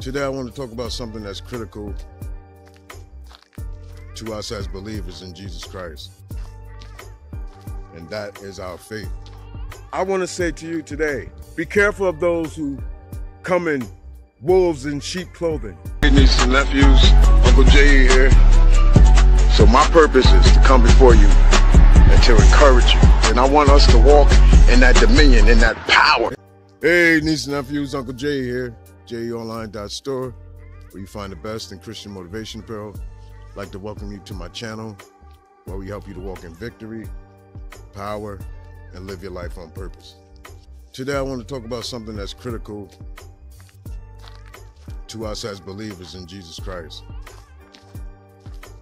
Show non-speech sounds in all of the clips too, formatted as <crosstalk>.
Today, I want to talk about something that's critical to us as believers in Jesus Christ, and that is our faith. I want to say to you today be careful of those who come in wolves in sheep clothing. Hey, nieces and nephews, Uncle Jay here. So, my purpose is to come before you and to encourage you. And I want us to walk in that dominion, in that power. Hey, nieces and nephews, Uncle Jay here, jeonline.store, where you find the best in Christian motivation apparel. I'd like to welcome you to my channel, where we help you to walk in victory, power, and live your life on purpose. Today, I want to talk about something that's critical to us as believers in Jesus Christ,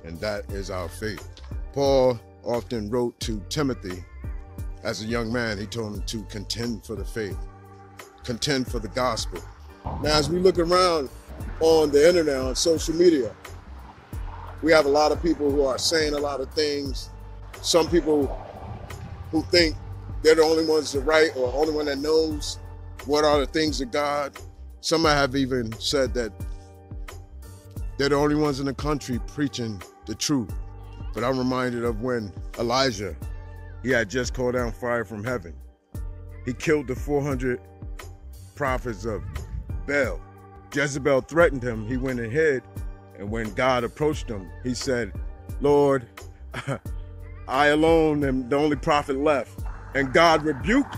and that is our faith. Paul often wrote to Timothy as a young man, he told him to contend for the faith, contend for the gospel. Now, as we look around on the internet, on social media, we have a lot of people who are saying a lot of things. Some people who think they're the only ones that right or only one that knows what are the things of God. Some have even said that they're the only ones in the country preaching the truth. But I'm reminded of when Elijah, he had just called down fire from heaven. He killed the 400 prophets of Jezebel threatened him. He went hid. And when God approached him, he said, Lord, <laughs> I alone am the only prophet left. And God rebuked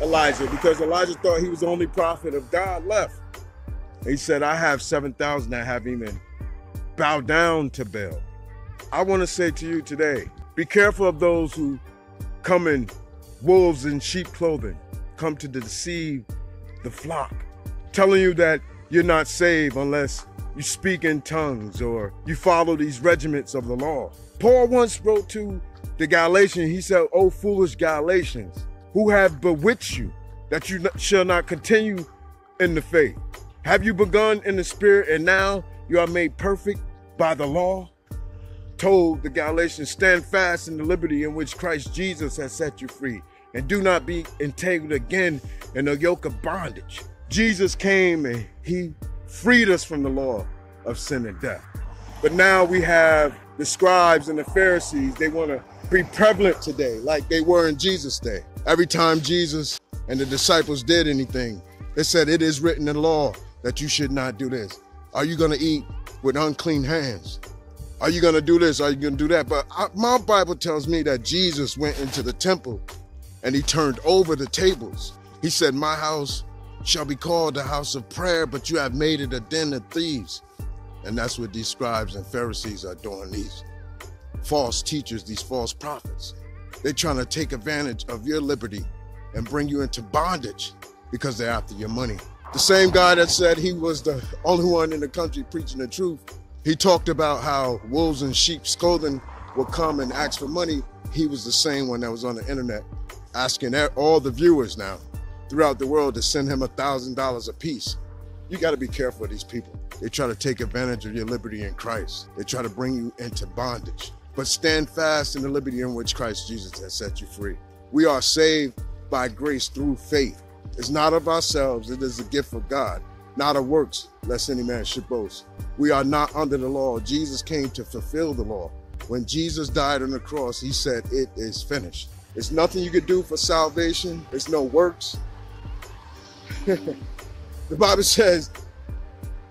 Elijah because Elijah thought he was the only prophet of God left. He said, I have 7,000 that have even bowed down to Baal. I want to say to you today, be careful of those who come in wolves in sheep clothing, come to deceive the flock, telling you that you're not saved unless you speak in tongues or you follow these regiments of the law. Paul once wrote to the Galatians, he said, Oh, foolish Galatians, who have bewitched you that you shall not continue in the faith? Have you begun in the spirit and now you are made perfect by the law? Told the Galatians, stand fast in the liberty in which Christ Jesus has set you free, and do not be entangled again in a yoke of bondage. Jesus came and he freed us from the law of sin and death. But now we have the scribes and the Pharisees, they want to be prevalent today like they were in Jesus' day. Every time Jesus and the disciples did anything, they said, It is written in the law that you should not do this. Are you going to eat with unclean hands? Are you going to do this? Are you going to do that? But I, my Bible tells me that Jesus went into the temple and he turned over the tables. He said, My house shall be called the house of prayer, but you have made it a den of thieves. And that's what these scribes and Pharisees are doing, these false teachers, these false prophets. They're trying to take advantage of your liberty and bring you into bondage because they're after your money. The same guy that said he was the only one in the country preaching the truth, he talked about how wolves in sheep's clothing would come and ask for money. He was the same one that was on the internet asking all the viewers now throughout the world to send him a thousand dollars a piece. You got to be careful of these people. They try to take advantage of your liberty in Christ. They try to bring you into bondage. But stand fast in the liberty in which Christ Jesus has set you free. We are saved by grace through faith. It's not of ourselves, it is a gift of God, not of works, lest any man should boast. We are not under the law. Jesus came to fulfill the law. When Jesus died on the cross, he said, It is finished. There's nothing you could do for salvation, there's no works. <laughs> the Bible says,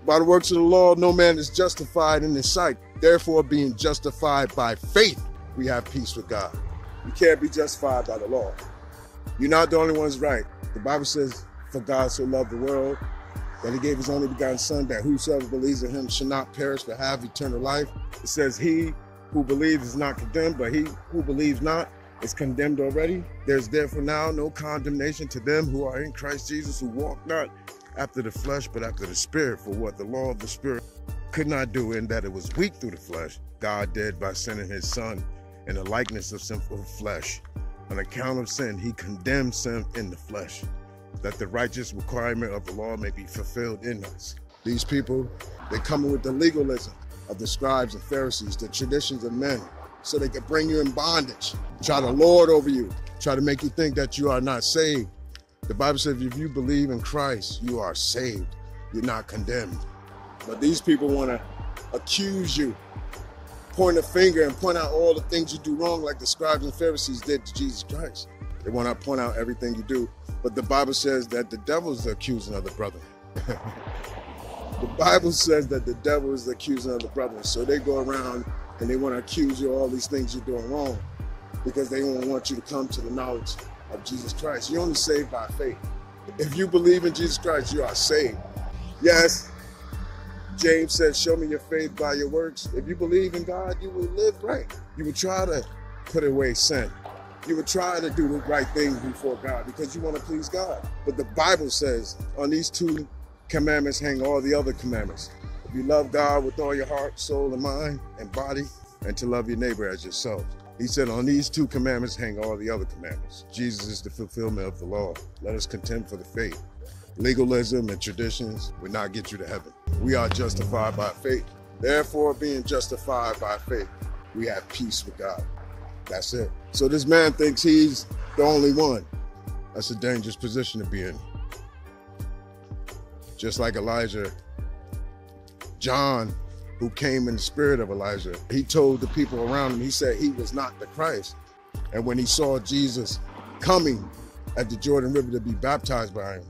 By the works of the law, no man is justified in his sight. Therefore, being justified by faith, we have peace with God. You can't be justified by the law. You're not the only ones right. The Bible says, For God so loved the world that he gave his only begotten Son, that whosoever believes in him shall not perish but have eternal life. It says, He who believes is not condemned, but he who believes not is condemned already. There's therefore now no condemnation to them who are in Christ Jesus, who walk not after the flesh, but after the Spirit. For what the law of the Spirit could not do in that it was weak through the flesh, God did by sending his Son in the likeness of sinful flesh. On account of sin, he condemned sin in the flesh, that the righteous requirement of the law may be fulfilled in us. These people, they come with the legalism of the scribes and Pharisees, the traditions of men, so they can bring you in bondage, try to lord over you, try to make you think that you are not saved. The Bible says if you believe in Christ, you are saved. you're not condemned. But these people want to accuse you, point a finger and point out all the things you do wrong, like the scribes and Pharisees did to Jesus Christ. They want to point out everything you do. But the Bible says that the devil is the accusing of the brother. the Bible says that the devil is the accusing of the brother. So they go around and they want to accuse you of all these things you're doing wrong because they don't want you to come to the knowledge of Jesus Christ. You're only saved by faith. If you believe in Jesus Christ, you are saved. Yes, James says, Show me your faith by your works. If you believe in God, you will live right. You will try to put away sin. You will try to do the right thing before God because you want to please God. But the Bible says, on these two commandments hang all the other commandments. You love God with all your heart, soul, and mind and body, and to love your neighbor as yourself. He said, On these two commandments hang all the other commandments. Jesus is the fulfillment of the law. Let us contend for the faith. Legalism and traditions will not get you to heaven. We are justified by faith. Therefore, being justified by faith, we have peace with God. That's it. So this man thinks he's the only one. That's a dangerous position to be in. Just like Elijah, John, who came in the spirit of Elijah, he told the people around him, he said he was not the Christ. And when he saw Jesus coming at the Jordan River to be baptized by him,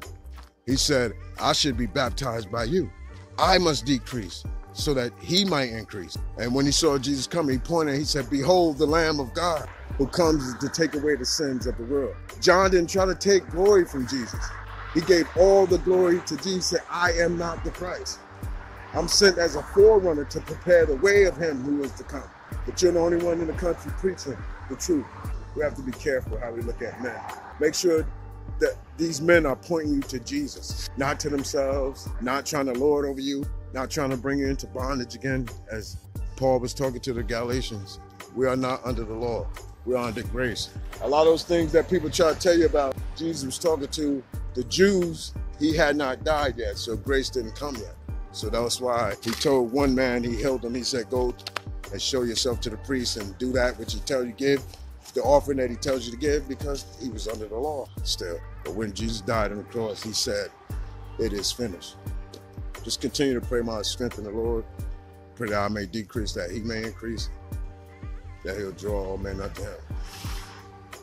he said, I should be baptized by you. I must decrease so that he might increase. And when he saw Jesus coming, he pointed, he said, Behold the Lamb of God who comes to take away the sins of the world. John didn't try to take glory from Jesus. He gave all the glory to Jesus, said, I am not the Christ. I'm sent as a forerunner to prepare the way of him who is to come. But you're the only one in the country preaching the truth. We have to be careful how we look at men. Make sure that these men are pointing you to Jesus, not to themselves, not trying to lord over you, not trying to bring you into bondage again, as Paul was talking to the Galatians. We are not under the law, we are under grace. A lot of those things that people try to tell you about, Jesus was talking to the Jews, he had not died yet, so grace didn't come yet. So that's why he told one man, he held him, he said, Go and show yourself to the priest and do that which he tell you give the offering that he tells you to give because he was under the law still. But when Jesus died on the cross, he said, It is finished. Just continue to pray my strength in the Lord. Pray that I may decrease, that he may increase, that he'll draw all men unto him.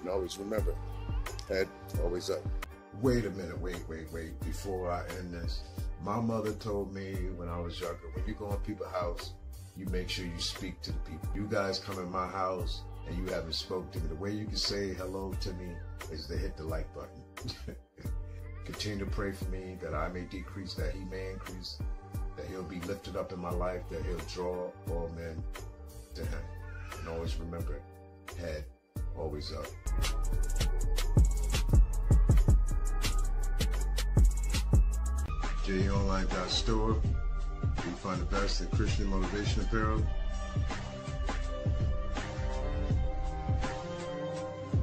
And always remember, head always up. Wait a minute, wait, wait, wait. Before I end this, my mother told me when I was younger, when you go in people's house, you make sure you speak to the people. You guys come in my house, and you haven't spoke to me, the way you can say hello to me is to hit the like button. <laughs> Continue to pray for me that I may decrease, that he may increase, that he'll be lifted up in my life, that he'll draw all men to him. And always remember, head always up. jeonline.store. You can find the best in Christian motivation apparel